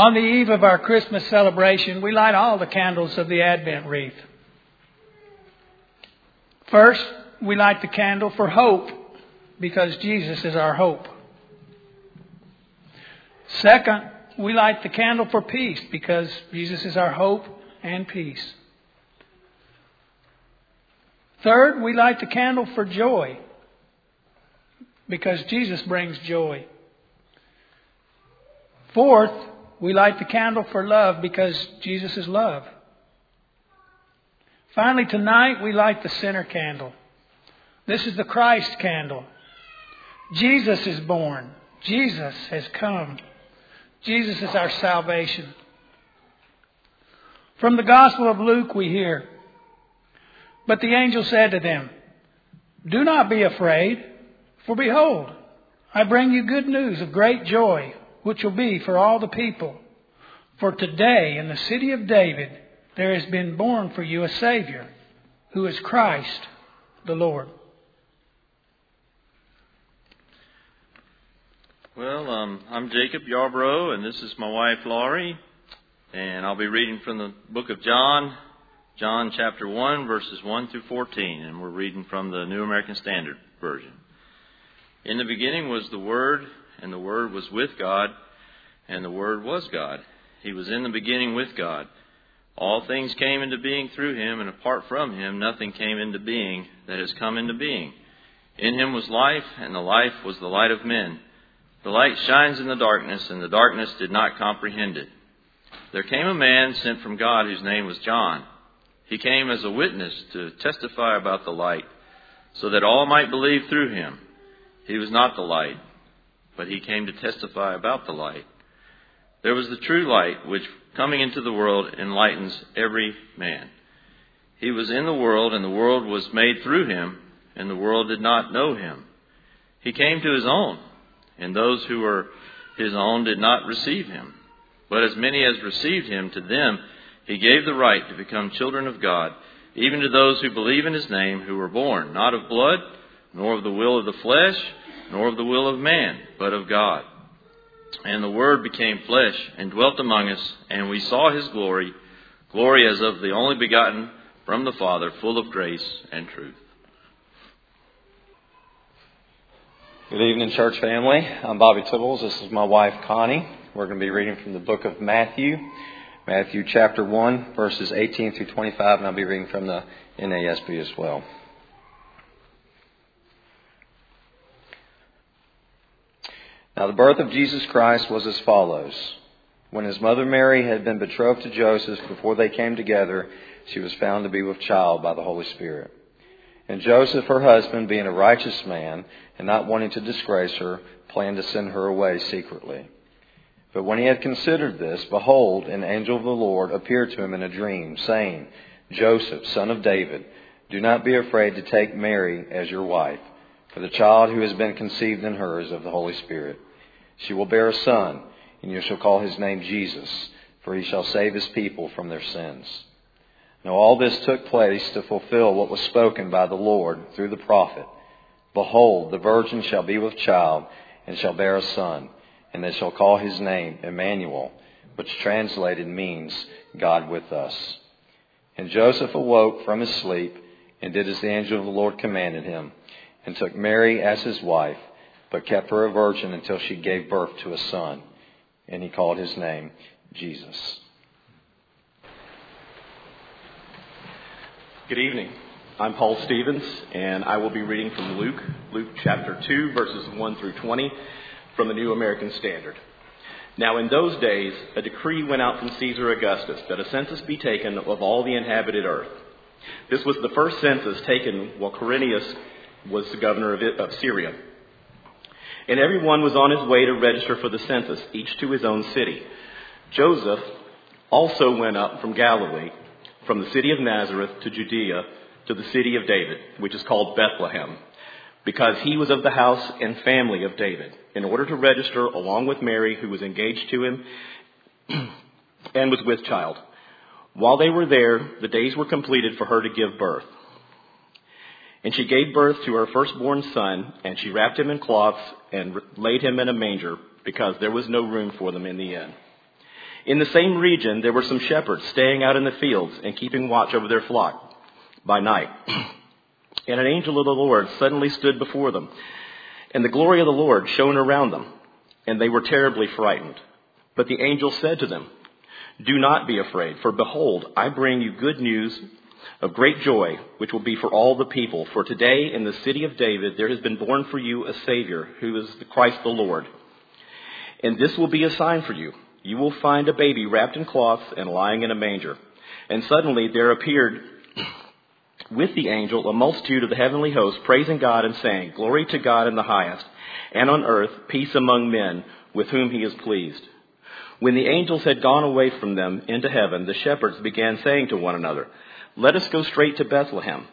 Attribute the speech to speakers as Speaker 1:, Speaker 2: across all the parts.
Speaker 1: On the eve of our Christmas celebration, we light all the candles of the Advent wreath. First, we light the candle for hope because Jesus is our hope. Second, we light the candle for peace because Jesus is our hope and peace. Third, we light the candle for joy because Jesus brings joy. Fourth, we light the candle for love because Jesus is love. Finally, tonight we light the center candle. This is the Christ candle. Jesus is born. Jesus has come. Jesus is our salvation. From the Gospel of Luke, we hear, But the angel said to them, Do not be afraid, for behold, I bring you good news of great joy, which will be for all the people. For today in the city of David there has been born for you a Savior, who is Christ the Lord.
Speaker 2: Well, um, I'm Jacob Yarbrough, and this is my wife Laurie, and I'll be reading from the book of John, John chapter 1, verses 1 through 14, and we're reading from the New American Standard Version. In the beginning was the Word, and the Word was with God, and the Word was God. He was in the beginning with God. All things came into being through him, and apart from him, nothing came into being that has come into being. In him was life, and the life was the light of men. The light shines in the darkness, and the darkness did not comprehend it. There came a man sent from God whose name was John. He came as a witness to testify about the light, so that all might believe through him. He was not the light, but he came to testify about the light. There was the true light, which coming into the world enlightens every man. He was in the world, and the world was made through him, and the world did not know him. He came to his own and those who were his own did not receive him. But as many as received him, to them he gave the right to become children of God, even to those who believe in his name, who were born not of blood, nor of the will of the flesh, nor of the will of man, but of God. And the Word became flesh and dwelt among us, and we saw his glory, glory as of the only begotten from the Father, full of grace and truth.
Speaker 3: Good evening, church family. I'm Bobby Tibbles. This is my wife, Connie. We're going to be reading from the book of Matthew, Matthew chapter 1, verses 18 through 25, and I'll be reading from the NASB as well. Now, the birth of Jesus Christ was as follows. When his mother Mary had been betrothed to Joseph before they came together, she was found to be with child by the Holy Spirit. And Joseph, her husband, being a righteous man and not wanting to disgrace her, planned to send her away secretly. But when he had considered this, behold, an angel of the Lord appeared to him in a dream, saying, Joseph, son of David, do not be afraid to take Mary as your wife, for the child who has been conceived in her is of the Holy Spirit. She will bear a son, and you shall call his name Jesus, for he shall save his people from their sins. Now all this took place to fulfill what was spoken by the Lord through the prophet. Behold, the virgin shall be with child and shall bear a son, and they shall call his name Emmanuel, which translated means God with us. And Joseph awoke from his sleep and did as the angel of the Lord commanded him, and took Mary as his wife, but kept her a virgin until she gave birth to a son, and he called his name Jesus.
Speaker 4: Good evening. I'm Paul Stevens, and I will be reading from Luke, Luke chapter 2, verses 1 through 20, from the New American Standard. Now, in those days, a decree went out from Caesar Augustus that a census be taken of all the inhabited earth. This was the first census taken while Quirinius was the governor of, of Syria. And everyone was on his way to register for the census, each to his own city. Joseph also went up from Galilee from the city of Nazareth to Judea to the city of David, which is called Bethlehem, because he was of the house and family of David, in order to register along with Mary, who was engaged to him and was with child. While they were there, the days were completed for her to give birth. And she gave birth to her firstborn son, and she wrapped him in cloths and laid him in a manger, because there was no room for them in the inn. In the same region, there were some shepherds staying out in the fields and keeping watch over their flock by night. and an angel of the Lord suddenly stood before them, and the glory of the Lord shone around them, and they were terribly frightened. But the angel said to them, Do not be afraid, for behold, I bring you good news of great joy, which will be for all the people. For today in the city of David there has been born for you a Savior, who is the Christ the Lord. And this will be a sign for you. You will find a baby wrapped in cloths and lying in a manger. And suddenly there appeared with the angel a multitude of the heavenly host, praising God and saying, Glory to God in the highest, and on earth peace among men with whom he is pleased. When the angels had gone away from them into heaven, the shepherds began saying to one another, Let us go straight to Bethlehem.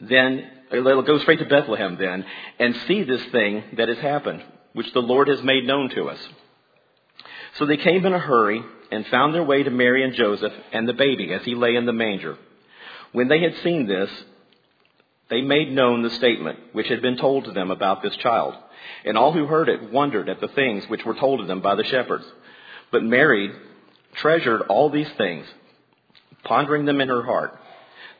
Speaker 4: Then, uh, let us go straight to Bethlehem then, and see this thing that has happened, which the Lord has made known to us. So they came in a hurry and found their way to Mary and Joseph and the baby as he lay in the manger. When they had seen this, they made known the statement which had been told to them about this child. And all who heard it wondered at the things which were told to them by the shepherds. But Mary treasured all these things, pondering them in her heart.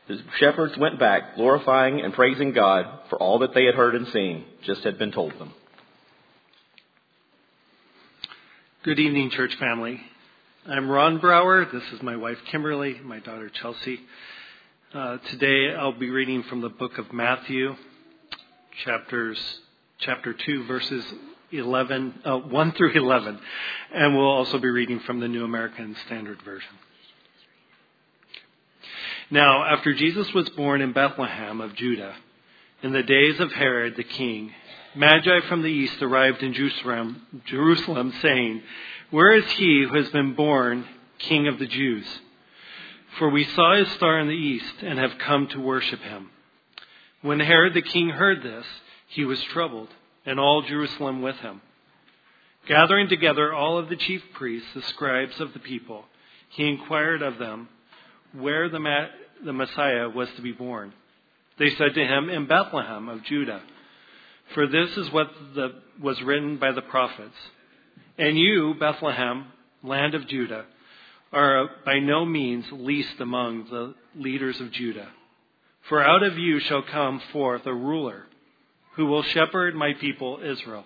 Speaker 4: The shepherds went back, glorifying and praising God for all that they had heard and seen, just had been told them.
Speaker 5: Good evening, church family. I'm Ron Brower. This is my wife Kimberly, my daughter Chelsea. Uh, today I'll be reading from the book of Matthew, chapters chapter two, verses 11, uh, 1 through 11, and we'll also be reading from the New American Standard Version. Now, after Jesus was born in Bethlehem of Judah, in the days of Herod the king, Magi from the east arrived in Jerusalem, Jerusalem saying, Where is he who has been born King of the Jews? For we saw his star in the east and have come to worship him. When Herod the king heard this, he was troubled, and all Jerusalem with him. Gathering together all of the chief priests, the scribes of the people, he inquired of them where the, Ma- the Messiah was to be born. They said to him, In Bethlehem of Judah. For this is what the, was written by the prophets. And you, Bethlehem, land of Judah, are by no means least among the leaders of Judah. For out of you shall come forth a ruler who will shepherd my people Israel.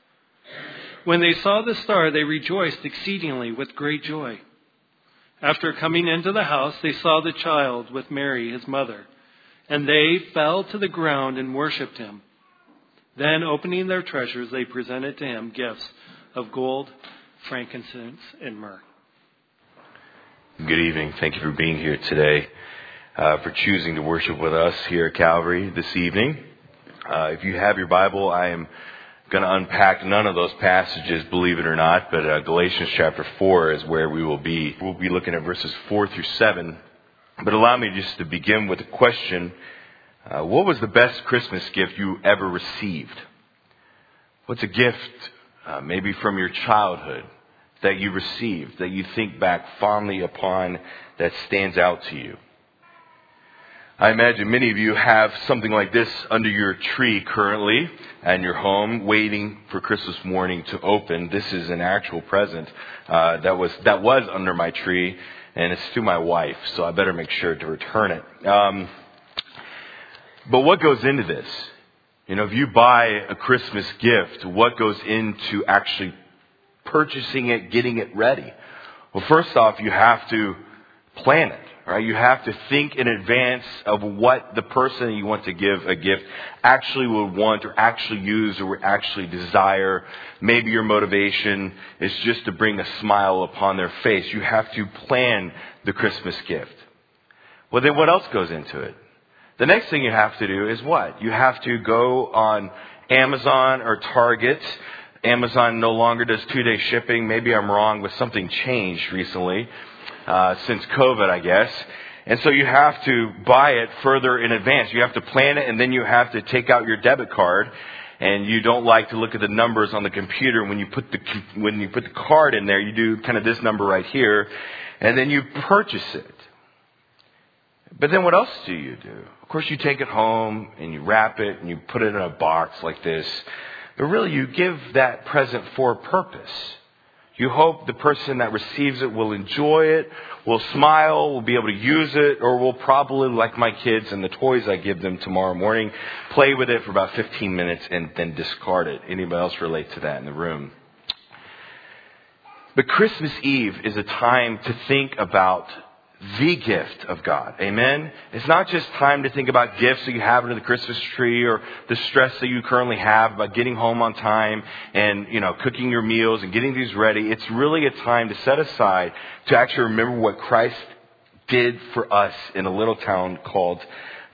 Speaker 5: When they saw the star, they rejoiced exceedingly with great joy. After coming into the house, they saw the child with Mary, his mother, and they fell to the ground and worshipped him. Then, opening their treasures, they presented to him gifts of gold, frankincense, and myrrh.
Speaker 6: Good evening. Thank you for being here today, uh, for choosing to worship with us here at Calvary this evening. Uh, if you have your Bible, I am going to unpack none of those passages, believe it or not, but uh, Galatians chapter 4 is where we will be. We'll be looking at verses 4 through 7. But allow me just to begin with a question. Uh, what was the best Christmas gift you ever received? What's a gift, uh, maybe from your childhood, that you received, that you think back fondly upon, that stands out to you? I imagine many of you have something like this under your tree currently and your home, waiting for Christmas morning to open. This is an actual present uh, that was that was under my tree, and it's to my wife, so I better make sure to return it. Um, but what goes into this? You know, if you buy a Christmas gift, what goes into actually purchasing it, getting it ready? Well, first off, you have to plan it. Right? You have to think in advance of what the person you want to give a gift actually would want or actually use or actually desire. Maybe your motivation is just to bring a smile upon their face. You have to plan the Christmas gift. Well, then what else goes into it? The next thing you have to do is what? You have to go on Amazon or Target Amazon no longer does two day shipping. Maybe I'm wrong, but something changed recently, uh, since COVID, I guess. And so you have to buy it further in advance. You have to plan it and then you have to take out your debit card. And you don't like to look at the numbers on the computer. When you put the when you put the card in there you do kind of this number right here and then you purchase it. But then what else do you do? Of course you take it home and you wrap it and you put it in a box like this. But really you give that present for a purpose you hope the person that receives it will enjoy it, will smile, will be able to use it, or will probably, like my kids and the toys I give them tomorrow morning, play with it for about 15 minutes and then discard it. Anybody else relate to that in the room? But Christmas Eve is a time to think about the gift of God. Amen? It's not just time to think about gifts that you have under the Christmas tree or the stress that you currently have about getting home on time and, you know, cooking your meals and getting these ready. It's really a time to set aside to actually remember what Christ did for us in a little town called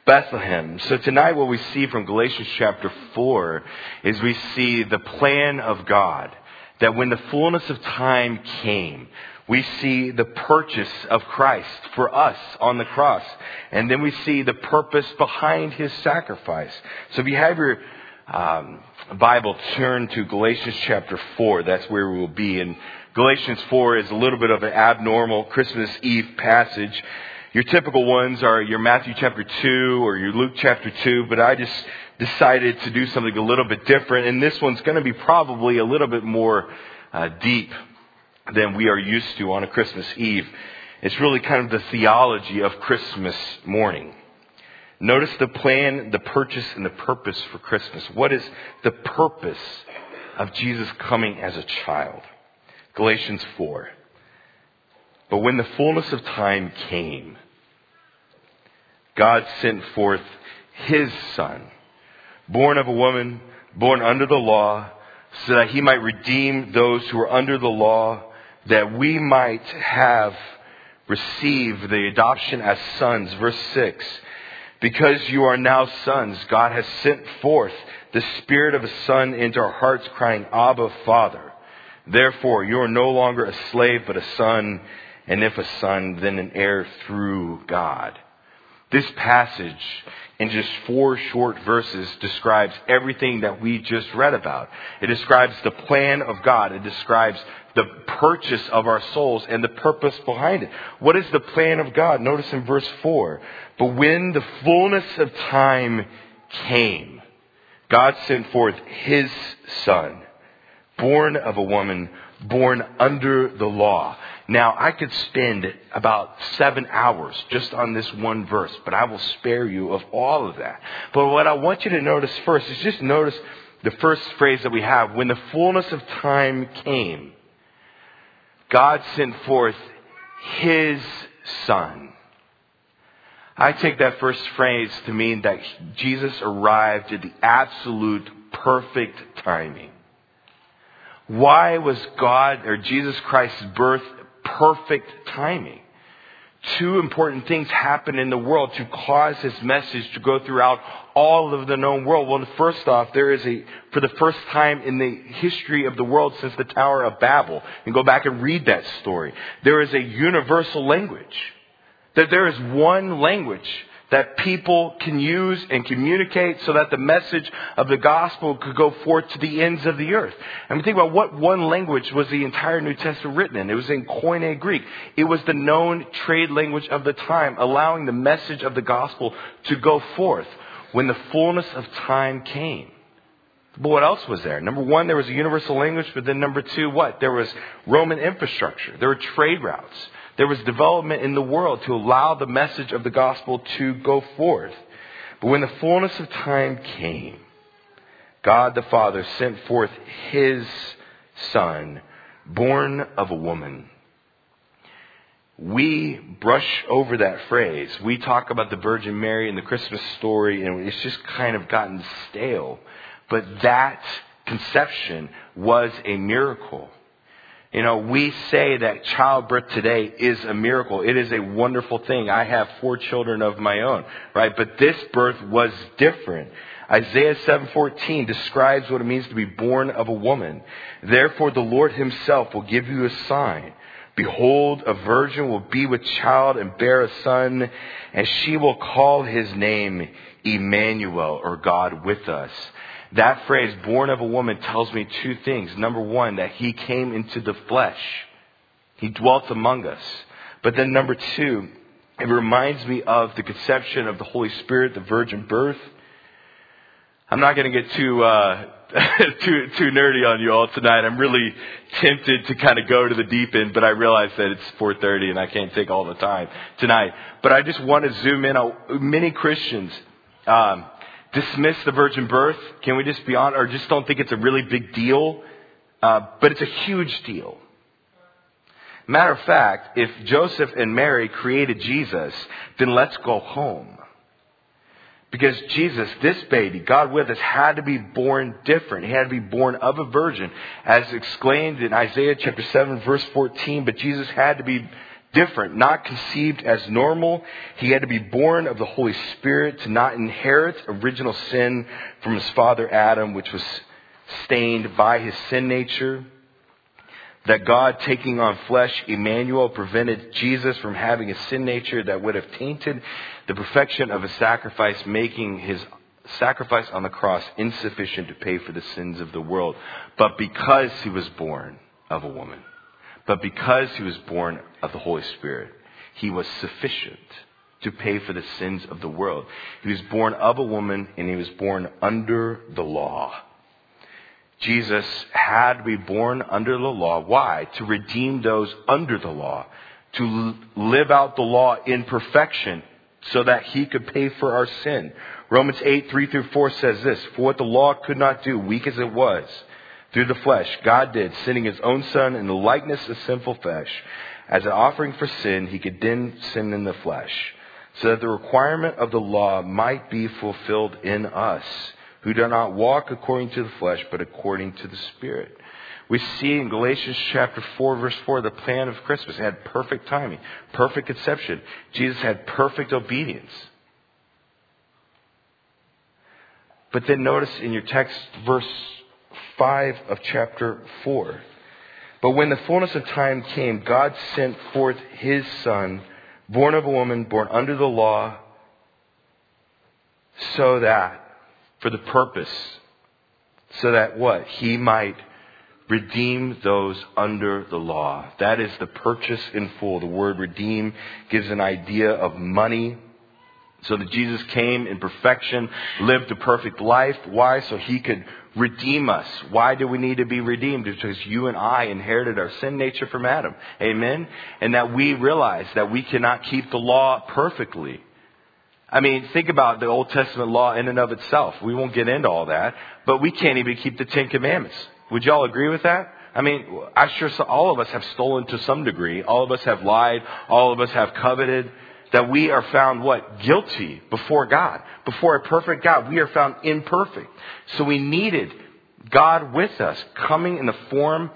Speaker 6: Bethlehem. So tonight what we see from Galatians chapter 4 is we see the plan of God that when the fullness of time came, we see the purchase of Christ for us on the cross. And then we see the purpose behind his sacrifice. So if you have your um, Bible, turn to Galatians chapter 4. That's where we will be. And Galatians 4 is a little bit of an abnormal Christmas Eve passage. Your typical ones are your Matthew chapter 2 or your Luke chapter 2, but I just decided to do something a little bit different. And this one's going to be probably a little bit more uh, deep than we are used to on a Christmas Eve. It's really kind of the theology of Christmas morning. Notice the plan, the purchase, and the purpose for Christmas. What is the purpose of Jesus coming as a child? Galatians 4. But when the fullness of time came, God sent forth His Son, born of a woman, born under the law, so that He might redeem those who are under the law that we might have received the adoption as sons. Verse 6. Because you are now sons, God has sent forth the Spirit of a Son into our hearts, crying, Abba, Father. Therefore, you are no longer a slave, but a son, and if a son, then an heir through God. This passage, in just four short verses, describes everything that we just read about. It describes the plan of God. It describes the purchase of our souls and the purpose behind it. What is the plan of God? Notice in verse 4. But when the fullness of time came, God sent forth His Son, born of a woman, born under the law. Now, I could spend about seven hours just on this one verse, but I will spare you of all of that. But what I want you to notice first is just notice the first phrase that we have. When the fullness of time came, God sent forth His Son. I take that first phrase to mean that Jesus arrived at the absolute perfect timing. Why was God or Jesus Christ's birth perfect timing? two important things happen in the world to cause his message to go throughout all of the known world. Well, first off, there is a, for the first time in the history of the world since the Tower of Babel, and go back and read that story, there is a universal language. That there is one language that people can use and communicate so that the message of the gospel could go forth to the ends of the earth. And we think about what one language was the entire New Testament written in. It was in Koine Greek. It was the known trade language of the time, allowing the message of the gospel to go forth when the fullness of time came. But what else was there? Number one, there was a universal language, but then number two, what? There was Roman infrastructure. There were trade routes. There was development in the world to allow the message of the gospel to go forth. But when the fullness of time came, God the Father sent forth His Son, born of a woman. We brush over that phrase. We talk about the Virgin Mary and the Christmas story, and it's just kind of gotten stale. But that conception was a miracle. You know, we say that childbirth today is a miracle. It is a wonderful thing. I have four children of my own, right? But this birth was different. Isaiah 7:14 describes what it means to be born of a woman. Therefore the Lord himself will give you a sign. Behold, a virgin will be with child and bear a son, and she will call his name Emmanuel, or God with us. That phrase, born of a woman, tells me two things. Number one, that he came into the flesh. He dwelt among us. But then number two, it reminds me of the conception of the Holy Spirit, the virgin birth. I'm not going to get too, uh, too, too nerdy on you all tonight. I'm really tempted to kind of go to the deep end, but I realize that it's 4.30 and I can't take all the time tonight. But I just want to zoom in on many Christians, um, dismiss the virgin birth. Can we just be honest, or just don't think it's a really big deal? Uh, but it's a huge deal. Matter of fact, if Joseph and Mary created Jesus, then let's go home. Because Jesus, this baby, God with us, had to be born different. He had to be born of a virgin, as exclaimed in Isaiah chapter 7 verse 14, but Jesus had to be different, not conceived as normal. He had to be born of the Holy Spirit to not inherit original sin from his father Adam, which was stained by his sin nature that God taking on flesh, Emmanuel, prevented Jesus from having a sin nature that would have tainted the perfection of a sacrifice, making his sacrifice on the cross insufficient to pay for the sins of the world. But because he was born of a woman, but because he was born of the Holy Spirit, he was sufficient to pay for the sins of the world. He was born of a woman and he was born under the law. Jesus had to be born under the law. Why? To redeem those under the law. To live out the law in perfection so that he could pay for our sin. Romans 8, 3 through 4 says this, For what the law could not do, weak as it was, through the flesh, God did, sending his own son in the likeness of sinful flesh. As an offering for sin, he could then sin in the flesh, so that the requirement of the law might be fulfilled in us who do not walk according to the flesh, but according to the Spirit. We see in Galatians chapter 4 verse 4 the plan of Christmas. It had perfect timing, perfect conception. Jesus had perfect obedience. But then notice in your text verse 5 of chapter 4. But when the fullness of time came, God sent forth his son, born of a woman, born under the law, so that for the purpose so that what? He might redeem those under the law. That is the purchase in full. The word redeem gives an idea of money. So that Jesus came in perfection, lived a perfect life. Why? So he could redeem us. Why do we need to be redeemed? Because you and I inherited our sin nature from Adam. Amen? And that we realize that we cannot keep the law perfectly. I mean, think about the Old Testament law in and of itself. We won't get into all that, but we can't even keep the Ten Commandments. Would y'all agree with that? I mean, I'm sure all of us have stolen to some degree. All of us have lied. All of us have coveted. That we are found what? Guilty before God. Before a perfect God. We are found imperfect. So we needed God with us, coming in the form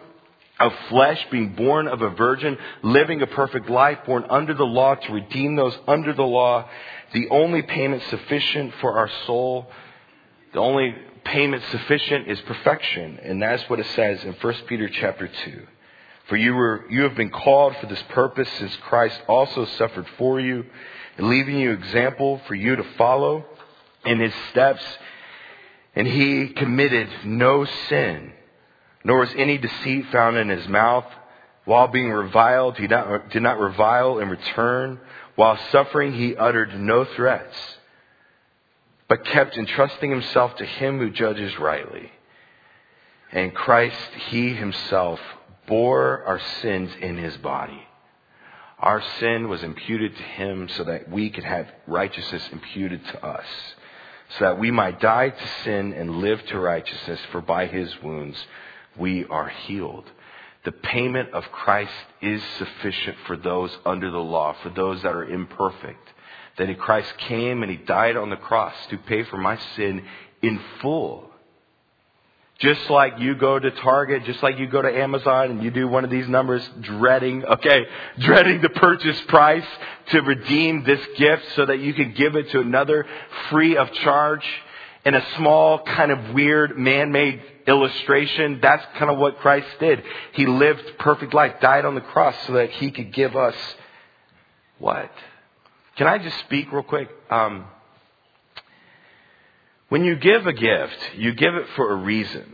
Speaker 6: of flesh, being born of a virgin, living a perfect life, born under the law to redeem those under the law, the only payment sufficient for our soul, the only payment sufficient is perfection. And that's what it says in 1 Peter chapter 2. For you were, you have been called for this purpose since Christ also suffered for you, leaving you example for you to follow in his steps. And he committed no sin, nor was any deceit found in his mouth. While being reviled, he did not revile in return. While suffering, he uttered no threats, but kept entrusting himself to him who judges rightly. And Christ, he himself, bore our sins in his body. Our sin was imputed to him so that we could have righteousness imputed to us, so that we might die to sin and live to righteousness, for by his wounds we are healed. The payment of Christ is sufficient for those under the law, for those that are imperfect. That Christ came and he died on the cross to pay for my sin in full. Just like you go to Target, just like you go to Amazon and you do one of these numbers, dreading, okay, dreading the purchase price to redeem this gift so that you can give it to another free of charge. in a small, kind of weird, man-made illustration. That's kind of what Christ did. He lived perfect life, died on the cross so that he could give us what? Can I just speak real quick? Um, when you give a gift, you give it for a reason.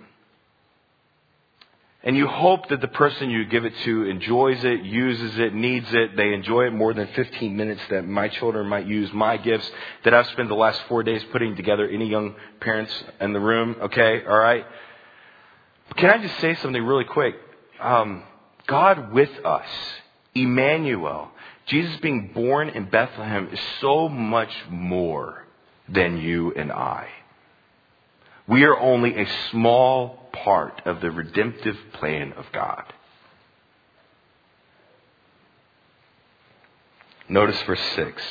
Speaker 6: And you hope that the person you give it to enjoys it, uses it, needs it. They enjoy it more than 15 minutes that my children might use my gifts that I've spent the last four days putting together. Any young parents in the room? Okay, all right. Can I just say something really quick? Um, God with us, Emmanuel, Jesus being born in Bethlehem is so much more than you and I. We are only a small part of the redemptive plan of God. Notice verse 6.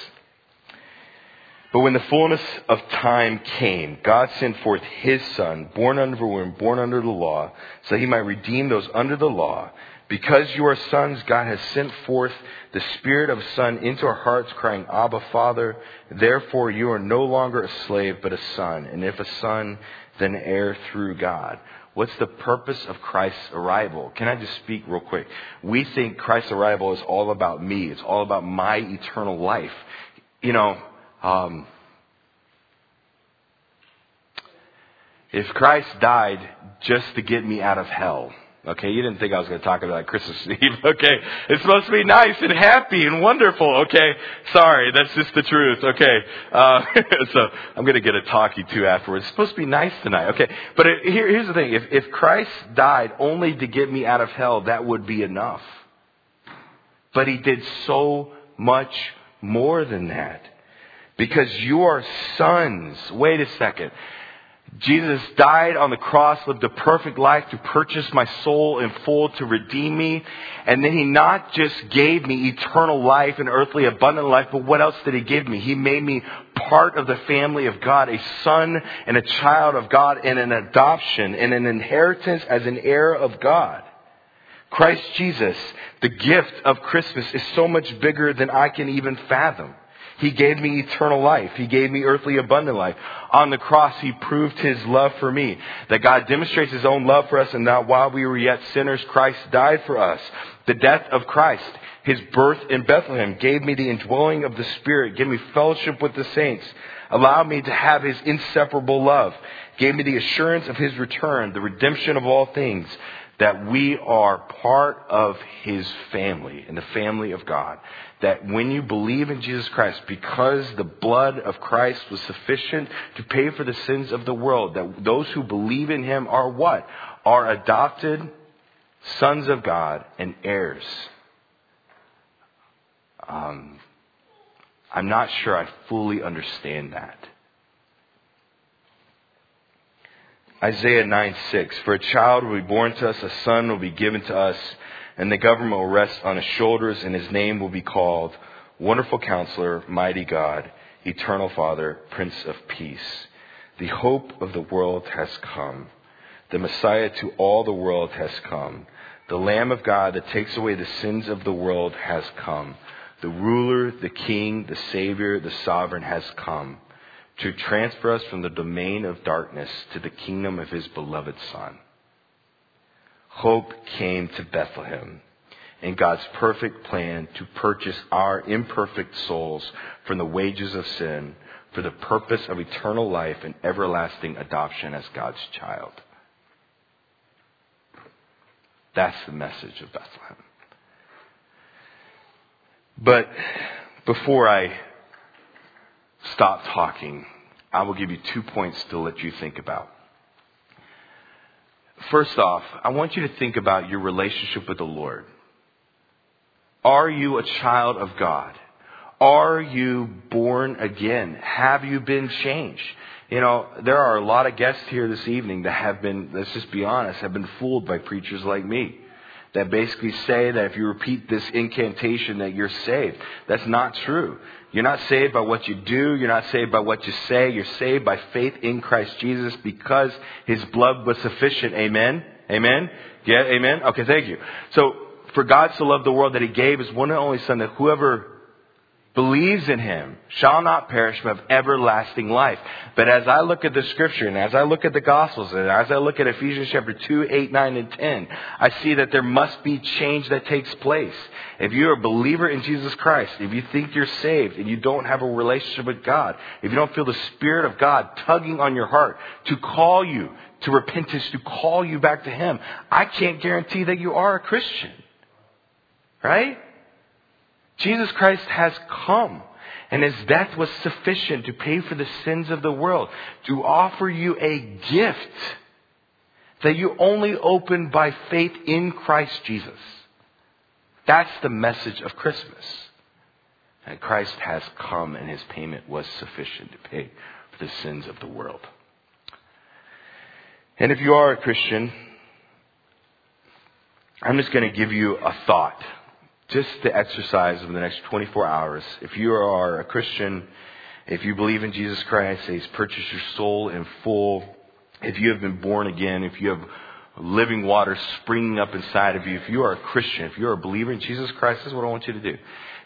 Speaker 6: But when the fullness of time came, God sent forth his son, born under a woman, born under the law, so he might redeem those under the law. Because you are sons, God has sent forth the Spirit of Son into our hearts, crying, Abba, Father. Therefore, you are no longer a slave, but a son. And if a son, then heir through God. What's the purpose of Christ's arrival? Can I just speak real quick? We think Christ's arrival is all about me. It's all about my eternal life. You know, um, if Christ died just to get me out of hell, Okay, you didn't think I was going to talk about Christmas Eve. Okay, it's supposed to be nice and happy and wonderful. Okay, sorry, that's just the truth. Okay, uh, so I'm going to get a talkie too afterwards. It's supposed to be nice tonight. Okay, but it, here, here's the thing: if, if Christ died only to get me out of hell, that would be enough. But He did so much more than that, because you are sons. Wait a second. Jesus died on the cross, lived a perfect life to purchase my soul in full, to redeem me. And then he not just gave me eternal life and earthly abundant life, but what else did he give me? He made me part of the family of God, a son and a child of God, and an adoption and an inheritance as an heir of God. Christ Jesus, the gift of Christmas, is so much bigger than I can even fathom. He gave me eternal life. He gave me earthly abundant life. On the cross, He proved His love for me. That God demonstrates His own love for us and that while we were yet sinners, Christ died for us. The death of Christ, His birth in Bethlehem gave me the indwelling of the Spirit, gave me fellowship with the saints, allowed me to have His inseparable love, gave me the assurance of His return, the redemption of all things, that we are part of His family, and the family of God that when you believe in Jesus Christ, because the blood of Christ was sufficient to pay for the sins of the world, that those who believe in him are what? Are adopted sons of God and heirs. Um, I'm not sure I fully understand that. Isaiah 9 6 For a child will be born to us, a son will be given to us and the government will rest on his shoulders, and his name will be called Wonderful Counselor, Mighty God, Eternal Father, Prince of Peace. The hope of the world has come. The Messiah to all the world has come. The Lamb of God that takes away the sins of the world has come. The ruler, the king, the savior, the sovereign has come to transfer us from the domain of darkness to the kingdom of his beloved Son hope came to Bethlehem in God's perfect plan to purchase our imperfect souls from the wages of sin for the purpose of eternal life and everlasting adoption as God's child. That's the message of Bethlehem. But before I stop talking, I will give you two points to let you think about. First off, I want you to think about your relationship with the Lord. Are you a child of God? Are you born again? Have you been changed? You know, there are a lot of guests here this evening that have been, let's just be honest, have been fooled by preachers like me. That basically say that if you repeat this incantation that you're saved. That's not true. You're not saved by what you do. You're not saved by what you say. You're saved by faith in Christ Jesus because His blood was sufficient. Amen? Amen? Yeah, amen? Okay, thank you. So, for God so loved the world that He gave His one and only Son that whoever believes in him shall not perish but have everlasting life. But as I look at the scripture and as I look at the gospels and as I look at Ephesians chapter 2, 8, 9, and 10, I see that there must be change that takes place. If you're a believer in Jesus Christ, if you think you're saved and you don't have a relationship with God, if you don't feel the Spirit of God tugging on your heart to call you to repentance, to call you back to Him, I can't guarantee that you are a Christian. Right? Jesus Christ has come and his death was sufficient to pay for the sins of the world, to offer you a gift that you only open by faith in Christ Jesus. That's the message of Christmas. And Christ has come and his payment was sufficient to pay for the sins of the world. And if you are a Christian, I'm just going to give you a thought just the exercise of the next 24 hours. If you are a Christian, if you believe in Jesus Christ, He's purchased your soul in full, if you have been born again, if you have living water springing up inside of you, if you are a Christian, if you're a believer in Jesus Christ, this is what I want you to do.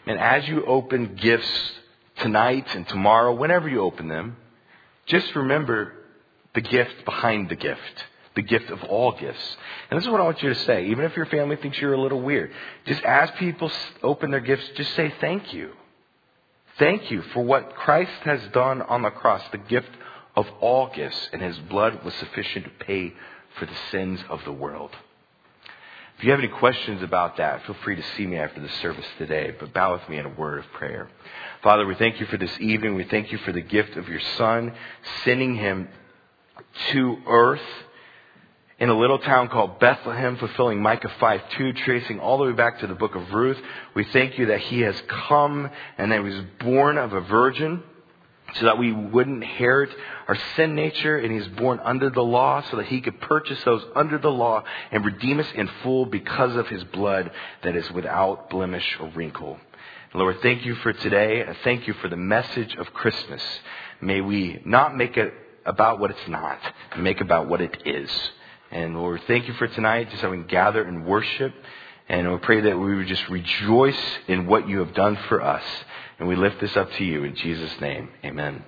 Speaker 6: And as you open gifts tonight and tomorrow, whenever you open them, just remember the gift behind the gift the gift of all gifts. And this is what I want you to say. Even if your family thinks you're a little weird, just as people open their gifts, just say thank you. Thank you for what Christ has done on the cross, the gift of all gifts, and his blood was sufficient to pay for the sins of the world. If you have any questions about that, feel free to see me after the service today, but bow with me in a word of prayer. Father, we thank you for this evening. We thank you for the gift of your Son, sending him to earth in a little town called Bethlehem, fulfilling Micah 5 2, tracing all the way back to the book of Ruth. We thank you that he has come and that he was born of a virgin so that we wouldn't inherit our sin nature and he's born under the law so that he could purchase those under the law and redeem us in full because of his blood that is without blemish or wrinkle. Lord, thank you for today. Thank you for the message of Christmas. May we not make it about what it's not, make about what it is. And Lord, thank you for tonight, just having gathered and worship. And we pray that we would just rejoice in what you have done for us. And we lift this up to you in Jesus' name. Amen.